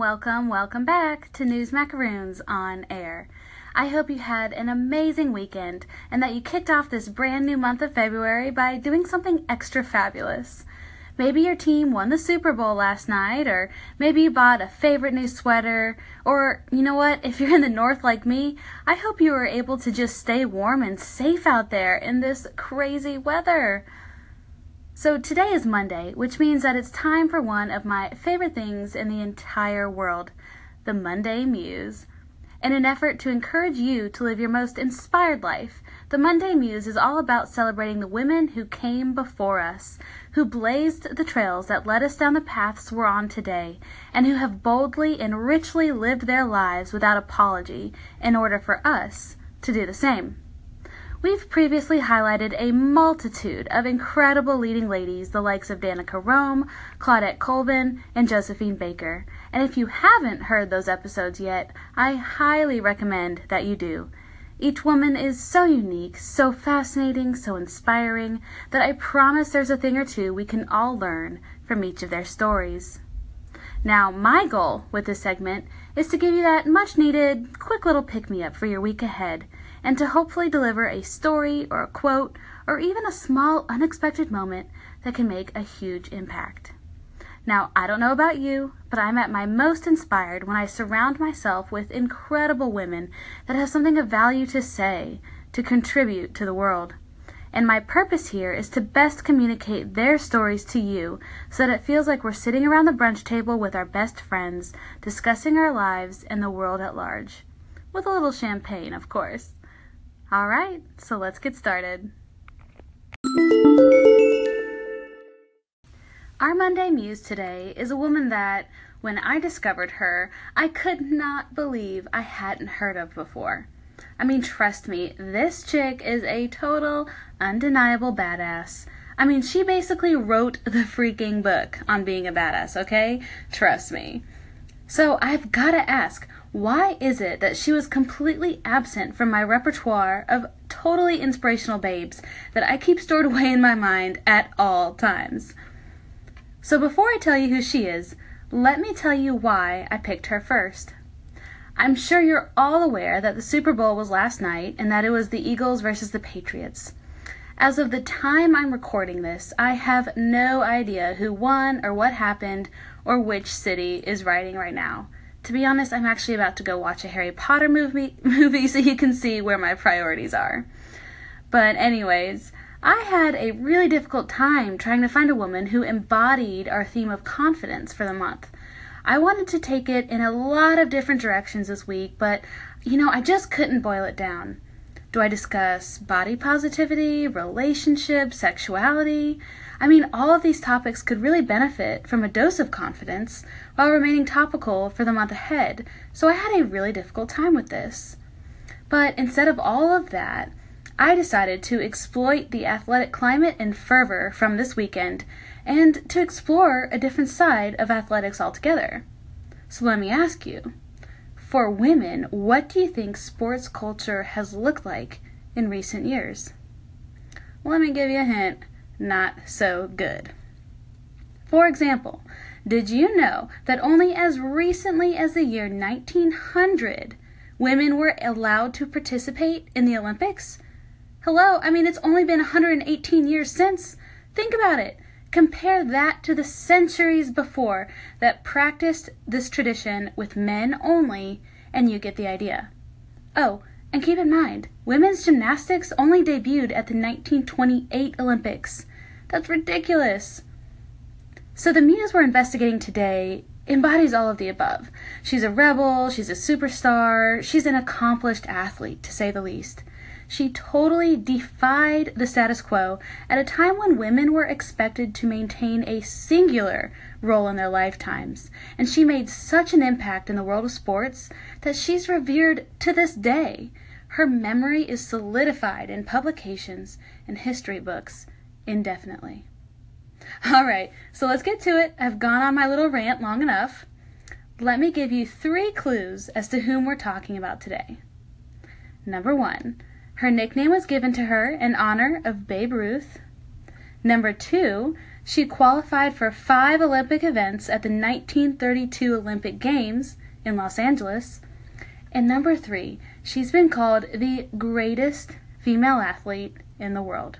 Welcome, welcome, back to News Macaroons on Air. I hope you had an amazing weekend and that you kicked off this brand new month of February by doing something extra fabulous. Maybe your team won the Super Bowl last night, or maybe you bought a favorite new sweater, or you know what, if you're in the north like me, I hope you were able to just stay warm and safe out there in this crazy weather. So today is Monday, which means that it's time for one of my favorite things in the entire world the Monday Muse. In an effort to encourage you to live your most inspired life, the Monday Muse is all about celebrating the women who came before us, who blazed the trails that led us down the paths we're on today, and who have boldly and richly lived their lives without apology in order for us to do the same. We've previously highlighted a multitude of incredible leading ladies, the likes of Danica Roem, Claudette Colvin, and Josephine Baker. And if you haven't heard those episodes yet, I highly recommend that you do. Each woman is so unique, so fascinating, so inspiring, that I promise there's a thing or two we can all learn from each of their stories. Now, my goal with this segment is to give you that much needed, quick little pick me up for your week ahead and to hopefully deliver a story or a quote or even a small unexpected moment that can make a huge impact. Now, I don't know about you, but I'm at my most inspired when I surround myself with incredible women that have something of value to say, to contribute to the world. And my purpose here is to best communicate their stories to you so that it feels like we're sitting around the brunch table with our best friends, discussing our lives and the world at large. With a little champagne, of course. All right, so let's get started. Our Monday Muse today is a woman that, when I discovered her, I could not believe I hadn't heard of before. I mean, trust me, this chick is a total, undeniable badass. I mean, she basically wrote the freaking book on being a badass, okay? Trust me. So I've gotta ask, why is it that she was completely absent from my repertoire of totally inspirational babes that I keep stored away in my mind at all times? So before I tell you who she is, let me tell you why I picked her first. I'm sure you're all aware that the Super Bowl was last night and that it was the Eagles versus the Patriots. As of the time I'm recording this, I have no idea who won or what happened or which city is riding right now. To be honest, I'm actually about to go watch a Harry Potter movie, movie so you can see where my priorities are. But, anyways, I had a really difficult time trying to find a woman who embodied our theme of confidence for the month. I wanted to take it in a lot of different directions this week, but you know, I just couldn't boil it down. Do I discuss body positivity, relationships, sexuality? I mean, all of these topics could really benefit from a dose of confidence while remaining topical for the month ahead, so I had a really difficult time with this. But instead of all of that, I decided to exploit the athletic climate and fervor from this weekend and to explore a different side of athletics altogether. So let me ask you for women, what do you think sports culture has looked like in recent years? Let me give you a hint not so good. For example, did you know that only as recently as the year 1900 women were allowed to participate in the Olympics? Hello, I mean, it's only been 118 years since. Think about it. Compare that to the centuries before that practiced this tradition with men only, and you get the idea. Oh, and keep in mind, women's gymnastics only debuted at the 1928 Olympics. That's ridiculous. So the muse we're investigating today embodies all of the above. She's a rebel, she's a superstar, she's an accomplished athlete, to say the least. She totally defied the status quo at a time when women were expected to maintain a singular role in their lifetimes. And she made such an impact in the world of sports that she's revered to this day. Her memory is solidified in publications and history books indefinitely. All right, so let's get to it. I've gone on my little rant long enough. Let me give you three clues as to whom we're talking about today. Number one, her nickname was given to her in honor of Babe Ruth. Number two, She qualified for five Olympic events at the 1932 Olympic Games in Los Angeles. And number three, she's been called the greatest female athlete in the world.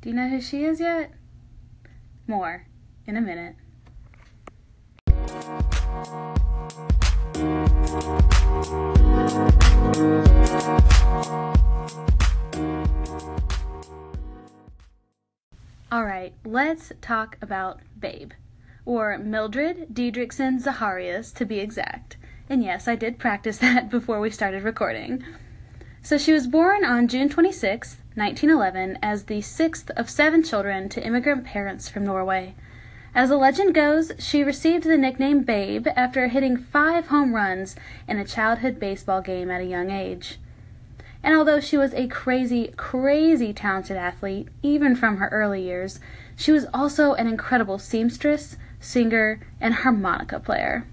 Do you know who she is yet? More in a minute. Alright, let's talk about Babe, or Mildred Didrikson Zaharias to be exact. And yes, I did practice that before we started recording. So she was born on June 26, 1911, as the sixth of seven children to immigrant parents from Norway. As the legend goes, she received the nickname Babe after hitting five home runs in a childhood baseball game at a young age. And although she was a crazy, crazy talented athlete, even from her early years, she was also an incredible seamstress, singer, and harmonica player.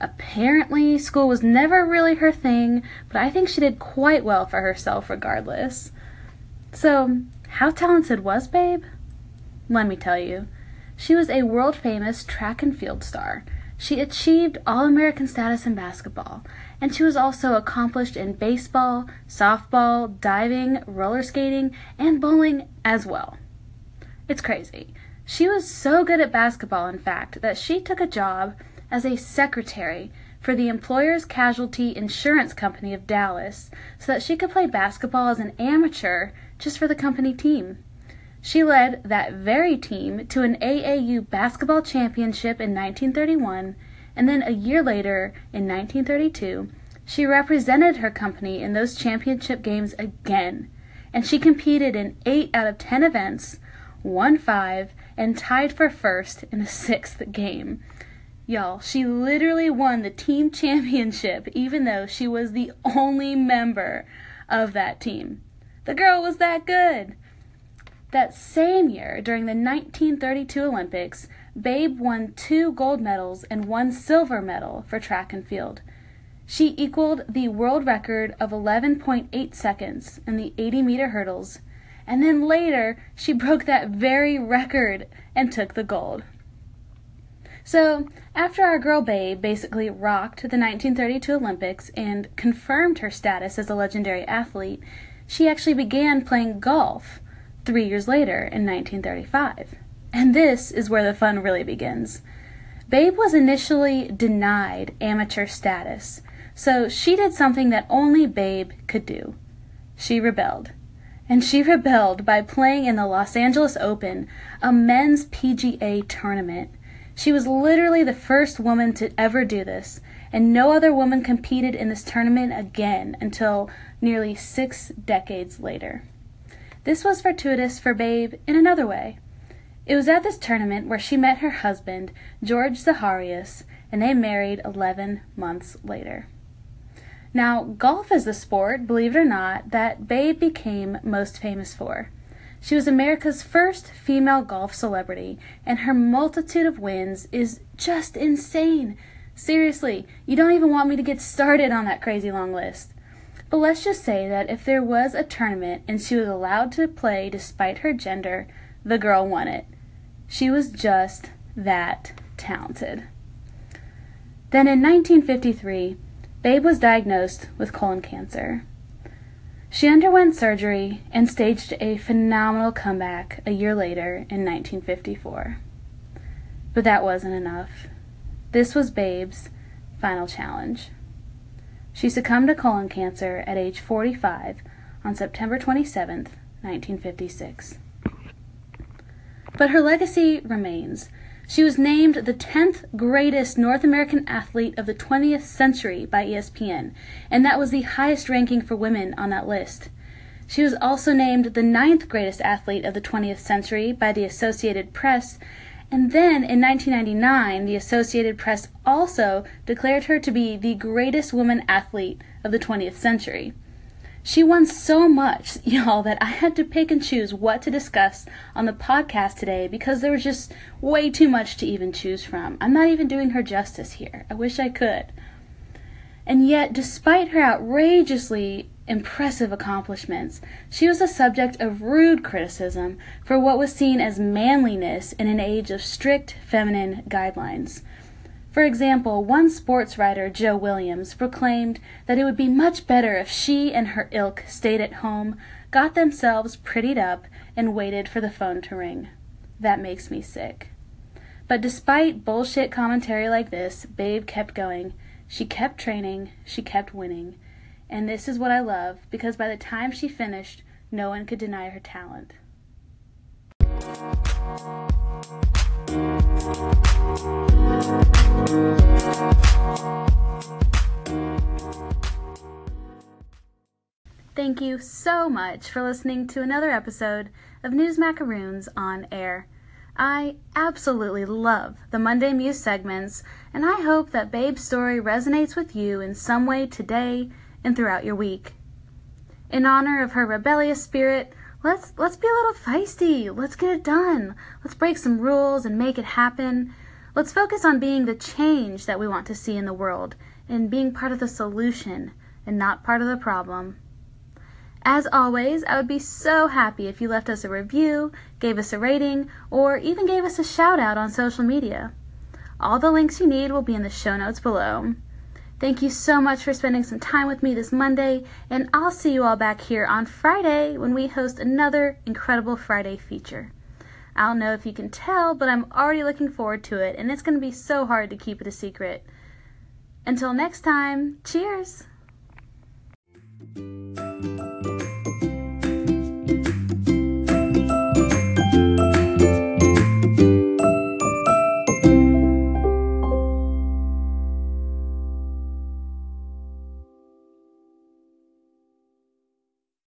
Apparently, school was never really her thing, but I think she did quite well for herself regardless. So, how talented was Babe? Let me tell you. She was a world famous track and field star. She achieved All American status in basketball, and she was also accomplished in baseball, softball, diving, roller skating, and bowling as well. It's crazy. She was so good at basketball, in fact, that she took a job as a secretary for the Employers Casualty Insurance Company of Dallas so that she could play basketball as an amateur just for the company team. She led that very team to an AAU basketball championship in 1931, and then a year later, in 1932, she represented her company in those championship games again, and she competed in 8 out of 10 events, won 5, and tied for first in the sixth game. Y'all, she literally won the team championship even though she was the only member of that team. The girl was that good. That same year, during the 1932 Olympics, Babe won two gold medals and one silver medal for track and field. She equaled the world record of 11.8 seconds in the 80 meter hurdles, and then later she broke that very record and took the gold. So, after our girl Babe basically rocked the 1932 Olympics and confirmed her status as a legendary athlete, she actually began playing golf three years later in 1935. And this is where the fun really begins. Babe was initially denied amateur status, so she did something that only Babe could do. She rebelled. And she rebelled by playing in the Los Angeles Open, a men's PGA tournament. She was literally the first woman to ever do this, and no other woman competed in this tournament again until nearly six decades later. This was fortuitous for Babe in another way. It was at this tournament where she met her husband, George Zaharias, and they married 11 months later. Now, golf is the sport, believe it or not, that Babe became most famous for. She was America's first female golf celebrity, and her multitude of wins is just insane. Seriously, you don't even want me to get started on that crazy long list. But let's just say that if there was a tournament and she was allowed to play despite her gender, the girl won it. She was just that talented. Then in 1953, Babe was diagnosed with colon cancer. She underwent surgery and staged a phenomenal comeback a year later in 1954. But that wasn't enough. This was Babe's final challenge. She succumbed to colon cancer at age 45 on September 27, 1956. But her legacy remains. She was named the 10th greatest North American athlete of the 20th century by ESPN, and that was the highest ranking for women on that list. She was also named the ninth greatest athlete of the 20th century by the Associated Press, and then in 1999, the Associated Press also declared her to be the greatest woman athlete of the 20th century. She won so much, y'all, that I had to pick and choose what to discuss on the podcast today because there was just way too much to even choose from. I'm not even doing her justice here. I wish I could. And yet, despite her outrageously impressive accomplishments, she was the subject of rude criticism for what was seen as manliness in an age of strict feminine guidelines. For example, one sports writer, Joe Williams, proclaimed that it would be much better if she and her ilk stayed at home, got themselves prettied up, and waited for the phone to ring. That makes me sick. But despite bullshit commentary like this, Babe kept going. She kept training, she kept winning. And this is what I love because by the time she finished, no one could deny her talent. Thank you so much for listening to another episode of News Macaroons on Air. I absolutely love the Monday Muse segments, and I hope that Babe's story resonates with you in some way today and throughout your week. In honor of her rebellious spirit, let's let's be a little feisty. Let's get it done. Let's break some rules and make it happen. Let's focus on being the change that we want to see in the world and being part of the solution and not part of the problem. As always, I would be so happy if you left us a review, gave us a rating, or even gave us a shout out on social media. All the links you need will be in the show notes below. Thank you so much for spending some time with me this Monday, and I'll see you all back here on Friday when we host another incredible Friday feature. I don't know if you can tell, but I'm already looking forward to it, and it's going to be so hard to keep it a secret. Until next time, cheers!